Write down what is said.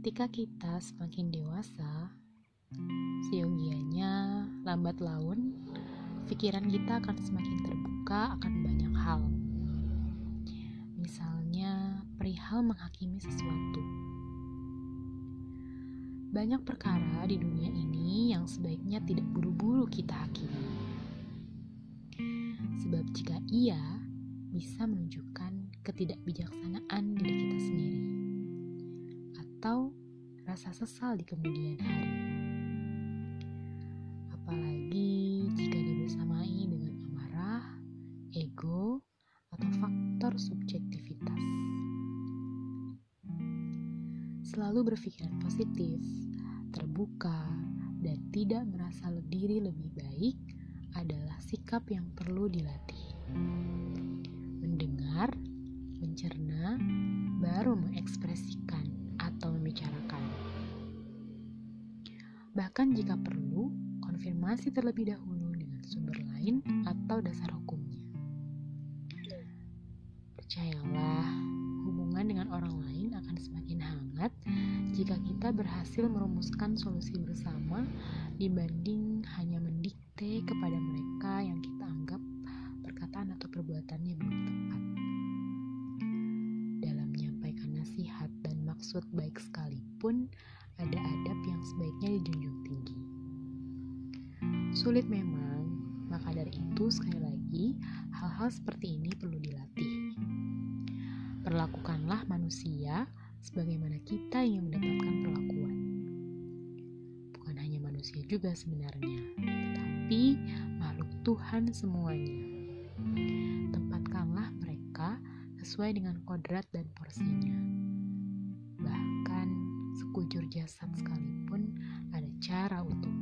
Ketika kita semakin dewasa, siogianya lambat laun, pikiran kita akan semakin terbuka akan banyak hal. Misalnya, perihal menghakimi sesuatu. Banyak perkara di dunia ini yang sebaiknya tidak buru-buru kita hakimi. Sebab jika ia bisa menunjukkan ketidakbijaksanaan diri rasa sesal di kemudian hari. Apalagi jika dibersamai dengan amarah, ego, atau faktor subjektivitas. Selalu berpikiran positif, terbuka, dan tidak merasa diri lebih baik adalah sikap yang perlu dilatih. Mendengar, mencerna, Bahkan jika perlu, konfirmasi terlebih dahulu dengan sumber lain atau dasar hukumnya. Percayalah, hubungan dengan orang lain akan semakin hangat jika kita berhasil merumuskan solusi bersama dibanding hanya mendikte kepada mereka yang kita anggap perkataan atau perbuatannya belum tepat. Dalam menyampaikan nasihat dan maksud baik sekalipun, ada adab sebaiknya dijunjung tinggi. Sulit memang, maka dari itu sekali lagi hal-hal seperti ini perlu dilatih. Perlakukanlah manusia sebagaimana kita yang mendapatkan perlakuan. Bukan hanya manusia juga sebenarnya, tetapi makhluk Tuhan semuanya. Tempatkanlah mereka sesuai dengan kodrat dan porsinya. Bahkan sekujur jasad sekalipun ada cara untuk